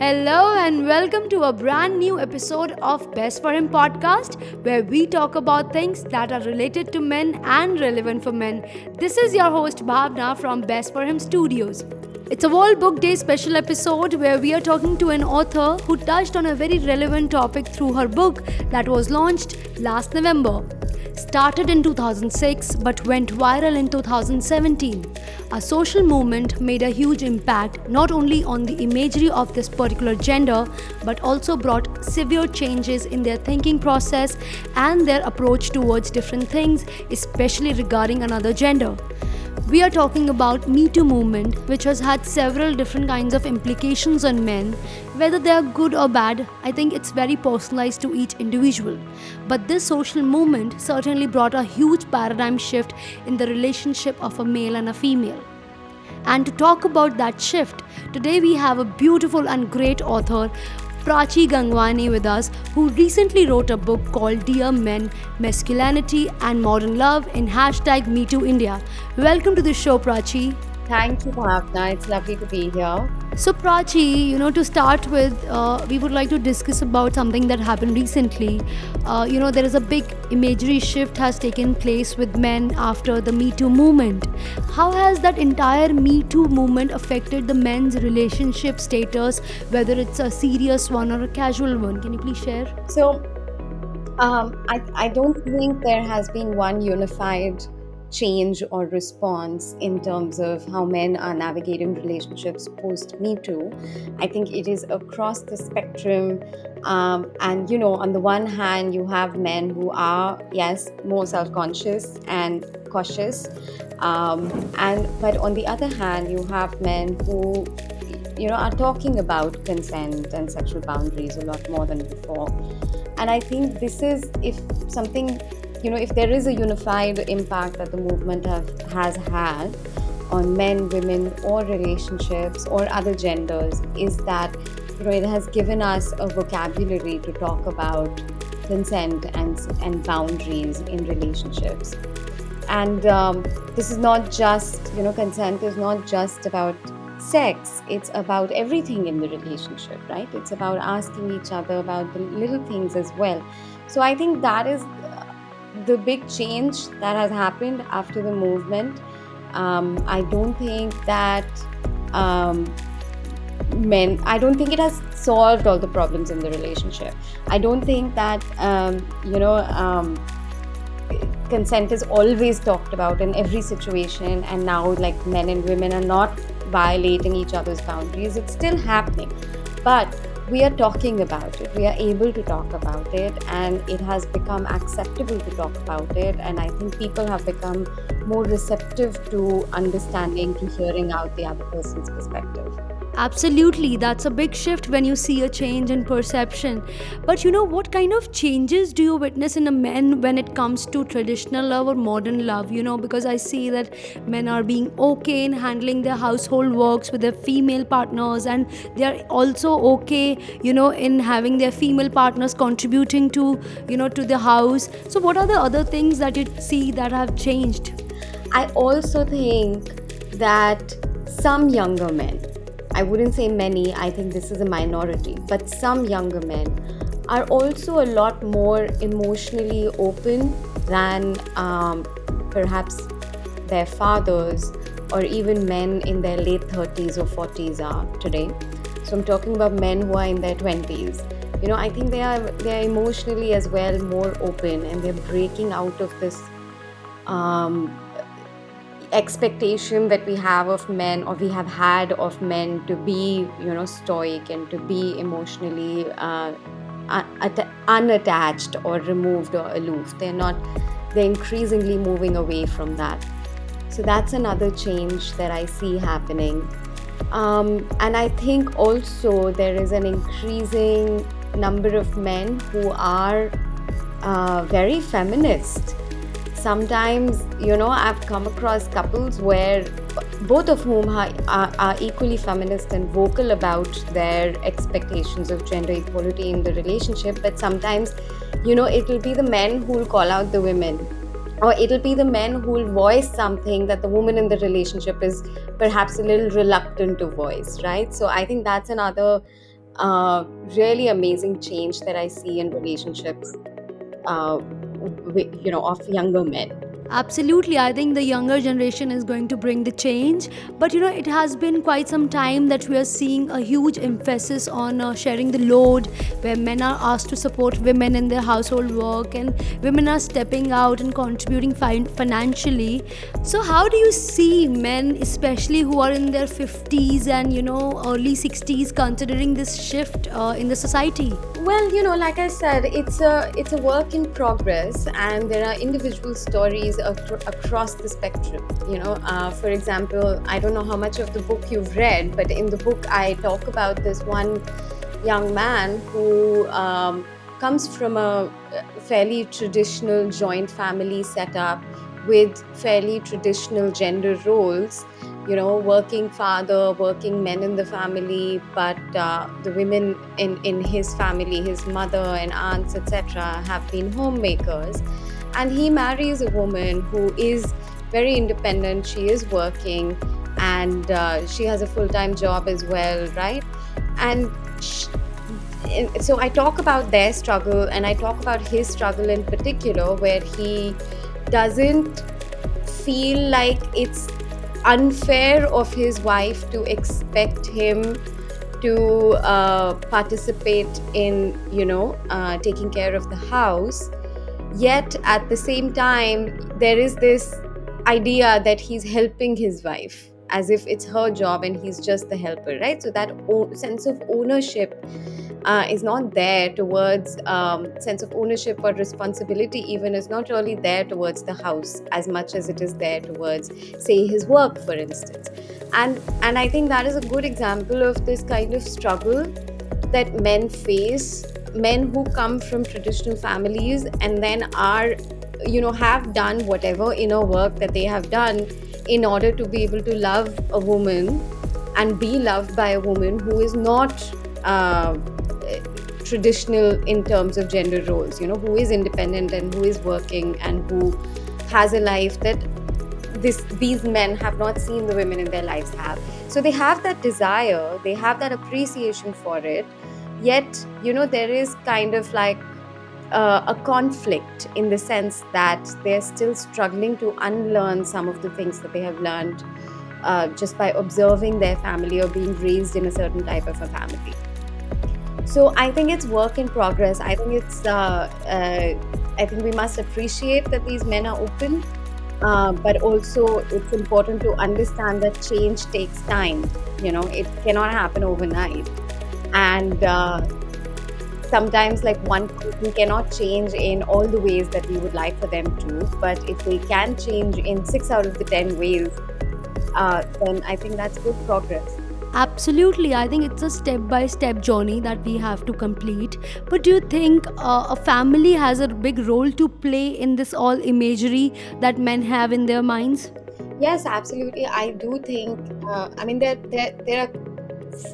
Hello and welcome to a brand new episode of Best for Him podcast where we talk about things that are related to men and relevant for men. This is your host Bhavna from Best for Him Studios. It's a World Book Day special episode where we are talking to an author who touched on a very relevant topic through her book that was launched last November. Started in 2006 but went viral in 2017. A social movement made a huge impact not only on the imagery of this particular gender but also brought severe changes in their thinking process and their approach towards different things, especially regarding another gender. We are talking about Me Too movement, which has had several different kinds of implications on men. Whether they are good or bad, I think it's very personalized to each individual. But this social movement certainly brought a huge paradigm shift in the relationship of a male and a female. And to talk about that shift, today we have a beautiful and great author Prachi Gangwani with us, who recently wrote a book called Dear Men Masculinity and Modern Love in hashtag MeTooIndia. Welcome to the show, Prachi. Thank you, Bhavna. It's lovely to be here. So, Prachi, you know, to start with, uh, we would like to discuss about something that happened recently. Uh, you know, there is a big imagery shift has taken place with men after the Me Too movement. How has that entire Me Too movement affected the men's relationship status, whether it's a serious one or a casual one? Can you please share? So, um, I, I don't think there has been one unified change or response in terms of how men are navigating relationships post Me Too. I think it is across the spectrum. Um, and, you know, on the one hand, you have men who are, yes, more self conscious and cautious. Um, and but on the other hand, you have men who you know are talking about consent and sexual boundaries a lot more than before and i think this is if something you know, if there is a unified impact that the movement have, has had on men, women, or relationships or other genders, is that you know it has given us a vocabulary to talk about consent and and boundaries in relationships. And um, this is not just you know consent is not just about sex. It's about everything in the relationship right? It's about asking each other about the little things as well. So i think that is the big change that has happened after the movement. Um, I don't think that um, men, I don't think it has solved all the problems in the relationship. I don't think that, um, you know, um, consent is always talked about in every situation, and now like men and women are not violating each other's boundaries. It's still happening. But we are talking about it. We are able to talk about it and it has become acceptable to talk about it and i think people have become more receptive to understanding to hearing out the other person's perspective Absolutely, that's a big shift when you see a change in perception. But you know, what kind of changes do you witness in a men when it comes to traditional love or modern love? You know, because I see that men are being okay in handling their household works with their female partners, and they are also okay, you know, in having their female partners contributing to, you know, to the house. So, what are the other things that you see that have changed? I also think that some younger men I wouldn't say many, I think this is a minority, but some younger men are also a lot more emotionally open than um, perhaps their fathers or even men in their late 30s or 40s are today. So I'm talking about men who are in their 20s. You know, I think they are they are emotionally as well more open and they're breaking out of this um, expectation that we have of men or we have had of men to be you know stoic and to be emotionally uh, unattached or removed or aloof. They're not they're increasingly moving away from that. So that's another change that i see happening. Um, and i think also there is an increasing number of men who are uh, very feminist sometimes you know i've come across couples where both of whom are, are, are, equally feminist and vocal about their expectations of gender equality in the relationship but sometimes you know it'll be the men who will call out the women. Or it'll be the men who will voice something that the woman in the relationship is perhaps a little reluctant to voice right? So i think that's another uh, really amazing change that I see in relationships, uh, you know, of younger men. Absolutely. I think the younger generation is going to bring the change. But you know, it has been quite some time that we are seeing a huge emphasis on uh, sharing the load, where men are asked to support women in their household work and women are stepping out and contributing fin- financially. So, how do you see men, especially who are in their 50s and you know, early 60s, considering this shift uh, in the society? Well, you know, like I said, it's a it's a work in progress, and there are individual stories ac- across the spectrum. You know, uh, for example, I don't know how much of the book you've read, but in the book I talk about this one young man who um, comes from a fairly traditional joint family setup with fairly traditional gender roles you know working father working men in the family but uh, the women in in his family his mother and aunts etc have been homemakers and he marries a woman who is very independent. She is working and uh, she has a full-time job as well right? And sh- so i talk about their struggle and i talk about his struggle in particular where he doesn't feel like it's unfair of his wife to expect him to uh, participate in you know uh, taking care of the house yet at the same time there is this idea that he's helping his wife as if it's her job and he's just the helper right? So that o- sense of ownership uh, is not there towards um, sense of ownership or responsibility even is not really there towards the house as much as it is there towards say his work for instance. And and i think that is a good example of this kind of struggle that men face men who come from traditional families and then are you know have done whatever inner work that they have done in order to be able to love a woman and be loved by a woman who is not uh, traditional in terms of gender roles you know who is independent and who is working and who has a life that this these men have not seen the women in their lives have. So they have that desire they have that appreciation for it yet you know there is kind of like uh, a conflict in the sense that they're still struggling to unlearn some of the things that they have learned uh, just by observing their family or being raised in a certain type of a family. So i think it's work in progress. I think it's uh, uh, i think we must appreciate that these men are open uh, but also it's important to understand that change takes time. You know it cannot happen overnight and uh, sometimes like one person cannot change in all the ways that we would like for them to but if they can change in six out of the ten ways uh, then i think that's good progress Absolutely. I think it's a step by step journey that we have to complete. But do you think uh, a family has a big role to play in this all imagery that men have in their minds? yes absolutely i do think uh, i mean there, there there are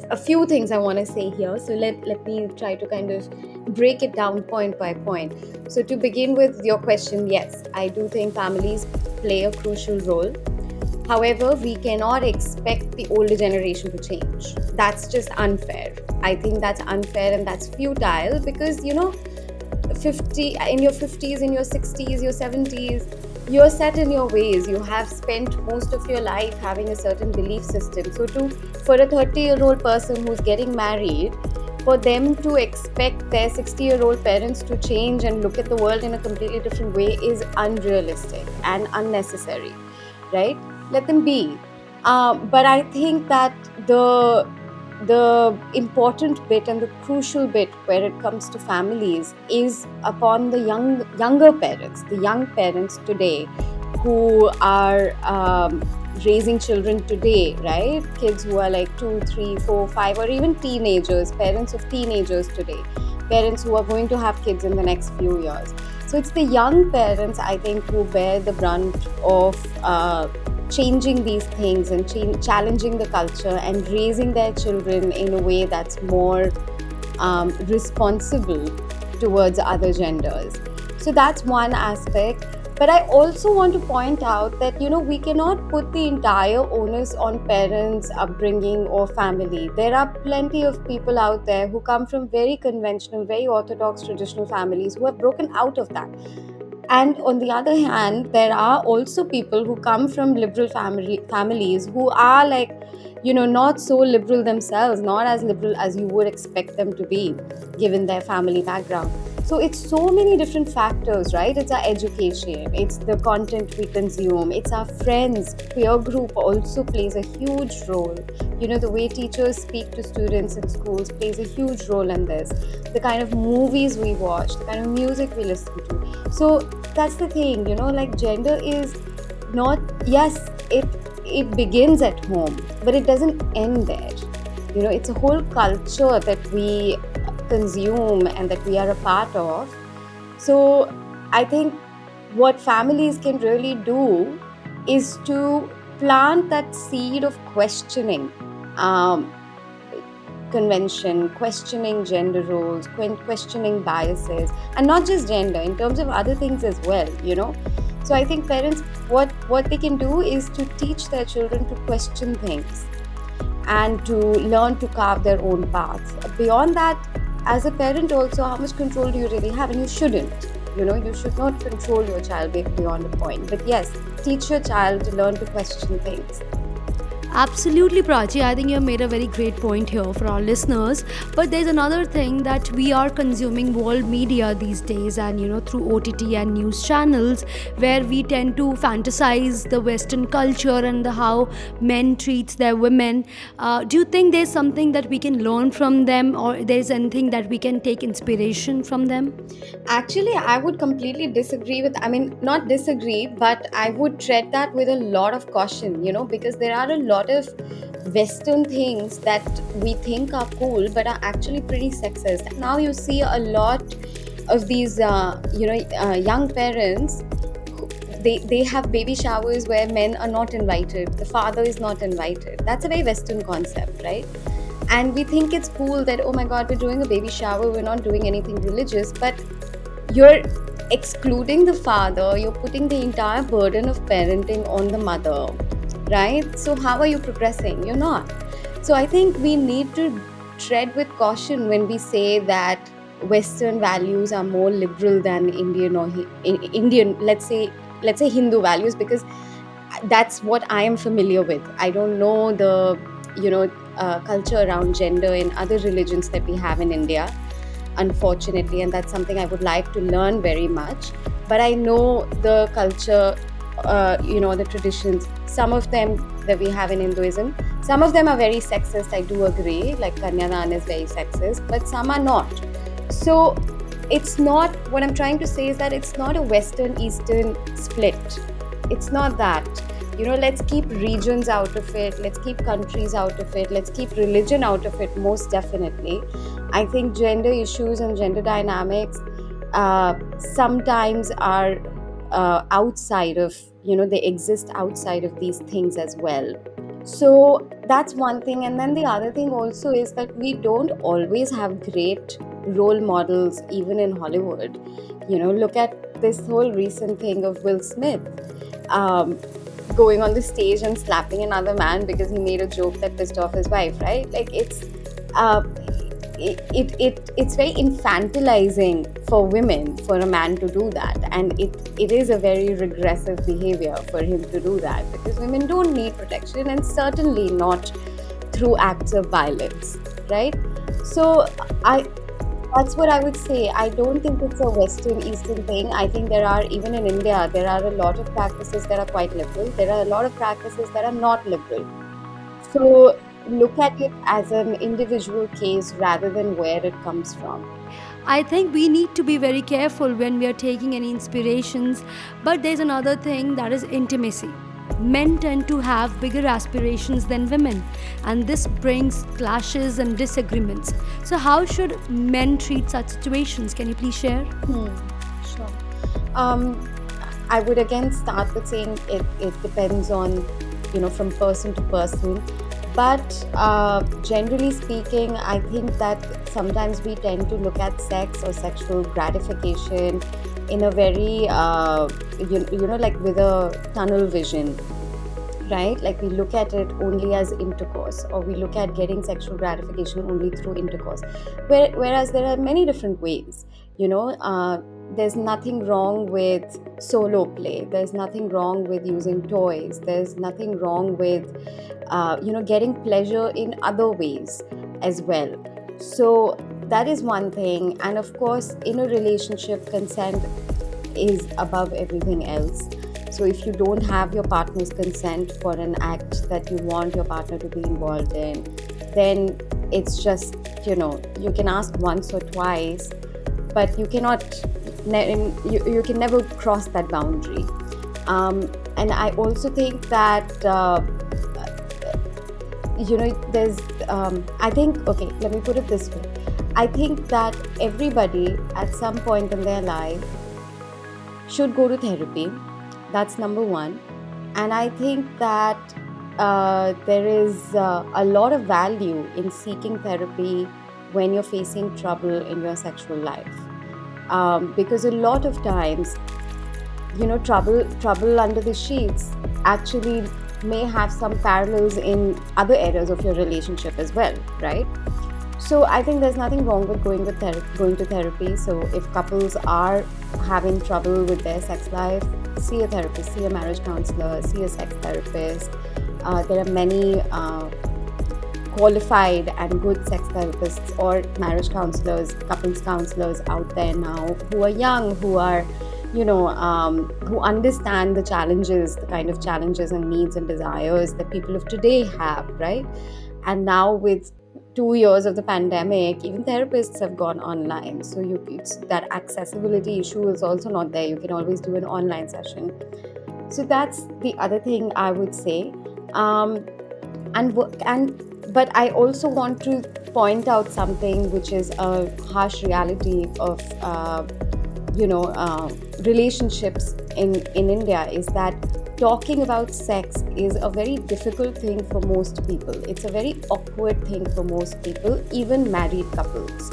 a few things i want to say here so let let me try to kind of break it down point by point so to begin with your question yes i do think families play a crucial role However, we cannot expect the older generation to change. That's just unfair. I think that's unfair and that's futile because, you know, 50 in your 50s, in your 60s, your 70s, you're set in your ways. You have spent most of your life having a certain belief system. So to for a 30-year-old person who's getting married, for them to expect their 60 year old parents to change and look at the world in a completely different way is unrealistic and unnecessary, right? let them be. Uh, but I think that the the important bit and the crucial bit where it comes to families is upon the young younger parents, the young parents today who are um, raising children today, right? Kids who are like two, three, four, five, or even teenagers, parents of teenagers today, parents who are going to have kids in the next few years. So it's the young parents, I think, who bear the brunt of uh, changing these things and ch- challenging the culture and raising their children in a way that's more um, responsible towards other genders. So that's one aspect. but i also want to point out that you know we cannot put the entire onus on parents upbringing or family there are plenty of people out there who come from very conventional very orthodox traditional families who have broken out of that and on the other hand there are also people who come from liberal family families who are like you know not so liberal themselves not as liberal as you would expect them to be given their family background so it's so many different factors, right? It's our education, it's the content we consume, it's our friends, peer group also plays a huge role. You know, the way teachers speak to students in schools plays a huge role in this. The kind of movies we watch, the kind of music we listen to. So that's the thing, you know, like gender is not yes, it it begins at home, but it doesn't end there. You know, it's a whole culture that we consume and that we are a part of. So I think what families can really do is to plant that seed of questioning um, convention, questioning gender roles, questioning biases, and not just gender, in terms of other things as well, you know. So I think parents, what what they can do is to teach their children to question things and to learn to carve their own paths. Beyond that, as a parent also how much control do you really have? And you shouldn't. You know you should not control your child beyond a point. But yes teach your child to learn to question things Absolutely, Prachi. I think you have made a very great point here for our listeners. But there's another thing that we are consuming world media these days, and you know, through OTT and news channels, where we tend to fantasize the Western culture and the how men treats their women. Uh, do you think there's something that we can learn from them, or there's anything that we can take inspiration from them? Actually, I would completely disagree with. I mean, not disagree, but I would tread that with a lot of caution. You know, because there are a lot lot of Western things that we think are cool but are actually pretty sexist. Now you see a lot of these, uh, you know, uh, young parents. They, they have baby showers where men are not invited, the father is not invited. That's a very Western concept, right? And we think it's cool that, oh my god, we're doing a baby shower, we're not doing anything religious, but you're excluding the father, you're putting the entire burden of parenting on the mother right? So, how are you progressing? You're not. So, I think we need to tread with caution when we say that Western values are more liberal than Indian or Indian, let's say, let's say Hindu values, because that's what I am familiar with. I don't know the, you know, uh, culture around gender in other religions that we have in India, unfortunately, and that's something I would like to learn very much. But I know the culture uh, you know the traditions. Some of them that we have in hinduism some of them are very sexist i do agree like kanyadan is very sexist but some are not. So it's not what i'm trying to say is that it's not a western eastern split. It's not that. You know let's keep regions out of it let's keep countries out of it let's keep religion out of it most definitely. I think gender issues and gender dynamics uh, sometimes are uh, outside of you know they exist outside of these things as well. So that's one thing. And then the other thing also is that we don't always have great role models even in hollywood. You know look at this whole recent thing of will smith um, going on the stage and slapping another man because he made a joke that pissed off his wife right? Like it's uh, it, it, it it's very infantilizing for women for a man to do that. And it, it is a very regressive behavior for him to do that because women don't need protection and certainly not through acts of violence right? So i that's what i would say. I don't think it's a western eastern thing. I think there are even in india there are a lot of practices that are quite liberal. There are a lot of practices that are not liberal. So look at it as an individual case rather than where it comes from. I think we need to be very careful when we are taking any inspirations, but there's another thing that is intimacy. Men tend to have bigger aspirations than women, and this brings clashes and disagreements. So, how should men treat such situations? Can you please share? Hmm, sure. Um, I would again start with saying it, it depends on, you know, from person to person but uh, generally speaking, I think that sometimes we tend to look at sex or sexual gratification in a very, uh, you, you know, like with a tunnel vision right? Like we look at it only as intercourse, or we look at getting sexual gratification only through intercourse. Where, whereas there are many different ways, you know. Uh, there's nothing wrong with solo play. There's nothing wrong with using toys. There's nothing wrong with, uh, you know, getting pleasure in other ways as well. So that is one thing. And of course, in a relationship, consent is above everything else. So, if you don't have your partner's consent for an act that you want your partner to be involved in, then it's just, you know, you can ask once or twice, but you cannot, you, you can never cross that boundary. Um, and I also think that, uh, you know, there's, um, I think, okay, let me put it this way. I think that everybody at some point in their life should go to therapy that's number one. And I think that uh, there is uh, a lot of value in seeking therapy when you're facing trouble in your sexual life. Um, because a lot of times, you know, trouble trouble under the sheets actually may have some parallels in other areas of your relationship as well, right? So I think there's nothing wrong with going with ther- going to therapy. So if couples are having trouble with their sex life, see a therapist, see a marriage counselor, see a sex therapist. Uh, there are many uh, qualified and good sex therapists or marriage counselors, couples counselors out there now who are young, who are, you know, um, who understand the challenges, the kind of challenges and needs and desires that people of today have, right? And now with two years of the pandemic, even therapists have gone online. So you, that accessibility issue is also not there. You can always do an online session. So that's the other thing I would say. Um, and and but I also want to point out something which is a harsh reality of uh, you know uh, relationships in in India is that talking about sex is a very difficult thing for most people. It's a very awkward thing for most people, even married couples.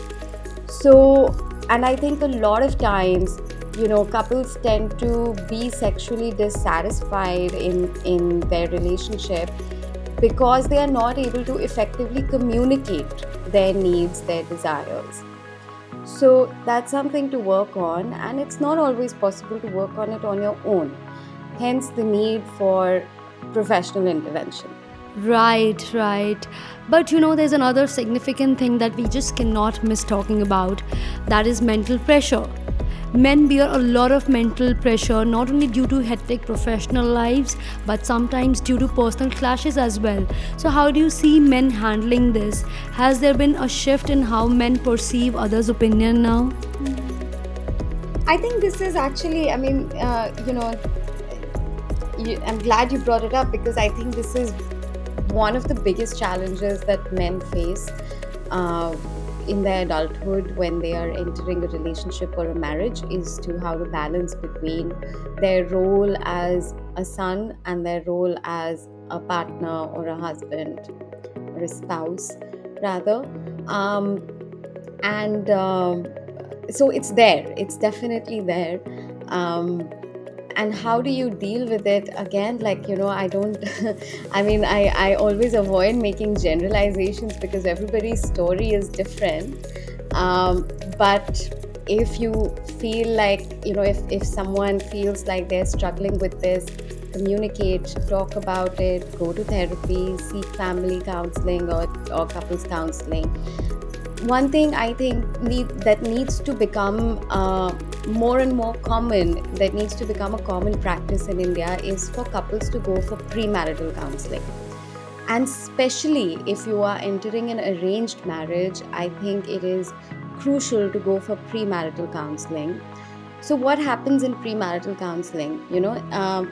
So, and I think a lot of times, you know, couples tend to be sexually dissatisfied in, in their relationship because they are not able to effectively communicate their needs, their desires. So, that's something to work on, and it's not always possible to work on it on your own hence the need for professional intervention. Right, right. But you know, there's another significant thing that we just cannot miss talking about that is mental pressure. Men bear a lot of mental pressure not only due to hectic professional lives but sometimes due to personal clashes as well. So, how do you see men handling this? Has there been a shift in how men perceive others' opinion now? I think this is actually, I mean, uh, you know, you, I'm glad you brought it up because I think this is one of the biggest challenges that men face uh, in their adulthood when they are entering a relationship or a marriage is to how to balance between their role as a son and their role as a partner or a husband or a spouse rather. Um, and um, so it's there. It's definitely there. Um, and how do you deal with it? Again like you know i don't i mean i i always avoid making generalizations because everybody's story is different. Um, but if you feel like you know if, if someone feels like they're struggling with this communicate talk about it go to therapy seek family counseling or, or couples counseling one thing I think need, that needs to become uh, more and more common, that needs to become a common practice in India, is for couples to go for premarital counseling. And especially if you are entering an arranged marriage, I think it is crucial to go for premarital counseling. So, what happens in premarital counseling? You know, uh,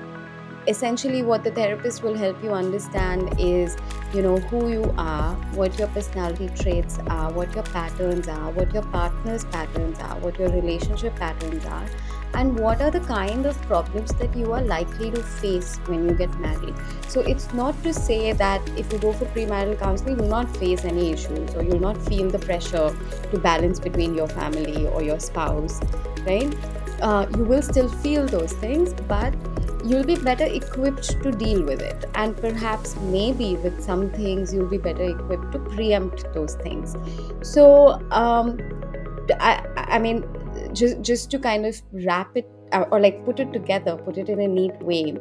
essentially what the therapist will help you understand is you know who you are what your personality traits are what your patterns are what your partner's patterns are what your relationship patterns are and what are the kind of problems that you are likely to face when you get married. So it's not to say that if you go for premarital counseling you'll not face any issues or you'll not feel the pressure to balance between your family or your spouse right? Uh, you will still feel those things but you'll be better equipped to deal with it. And perhaps maybe with some things you'll be better equipped to preempt those things. So um, I, I mean just just to kind of wrap it uh, or like put it together put it in a neat way.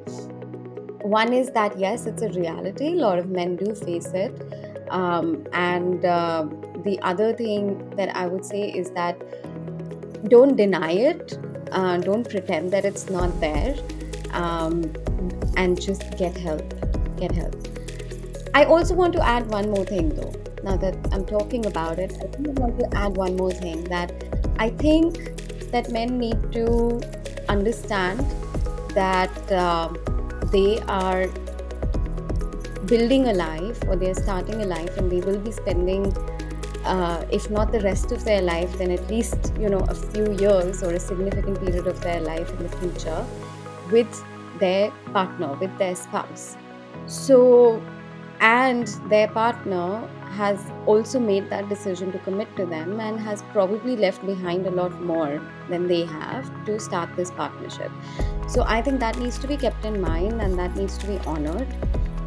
One is that yes it's a reality. A lot of men do face it. Um, and uh, the other thing that i would say is that don't deny it. Uh, don't pretend that it's not there um, and just get help. Get help. I also want to add one more thing though. Now that I'm talking about it, I think I want to add one more thing that I think that men need to understand that uh, they are building a life or they're starting a life and they will be spending uh, if not the rest of their life then at least you know a few years or a significant period of their life in the future with their partner, with their spouse. So, and their partner has also made that decision to commit to them and has probably left behind a lot more than they have to start this partnership. So, I think that needs to be kept in mind and that needs to be honored,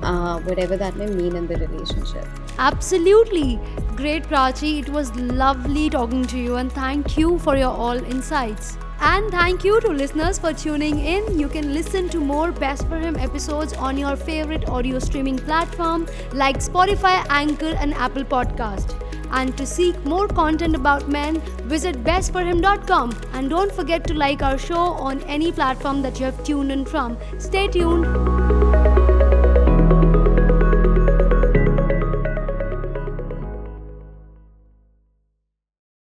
uh, whatever that may mean in the relationship. Absolutely. Great, Prachi. It was lovely talking to you, and thank you for your all insights. And thank you to listeners for tuning in. You can listen to more Best for Him episodes on your favorite audio streaming platform like Spotify, Anchor, and Apple Podcast. And to seek more content about men, visit bestforhim.com. And don't forget to like our show on any platform that you have tuned in from. Stay tuned.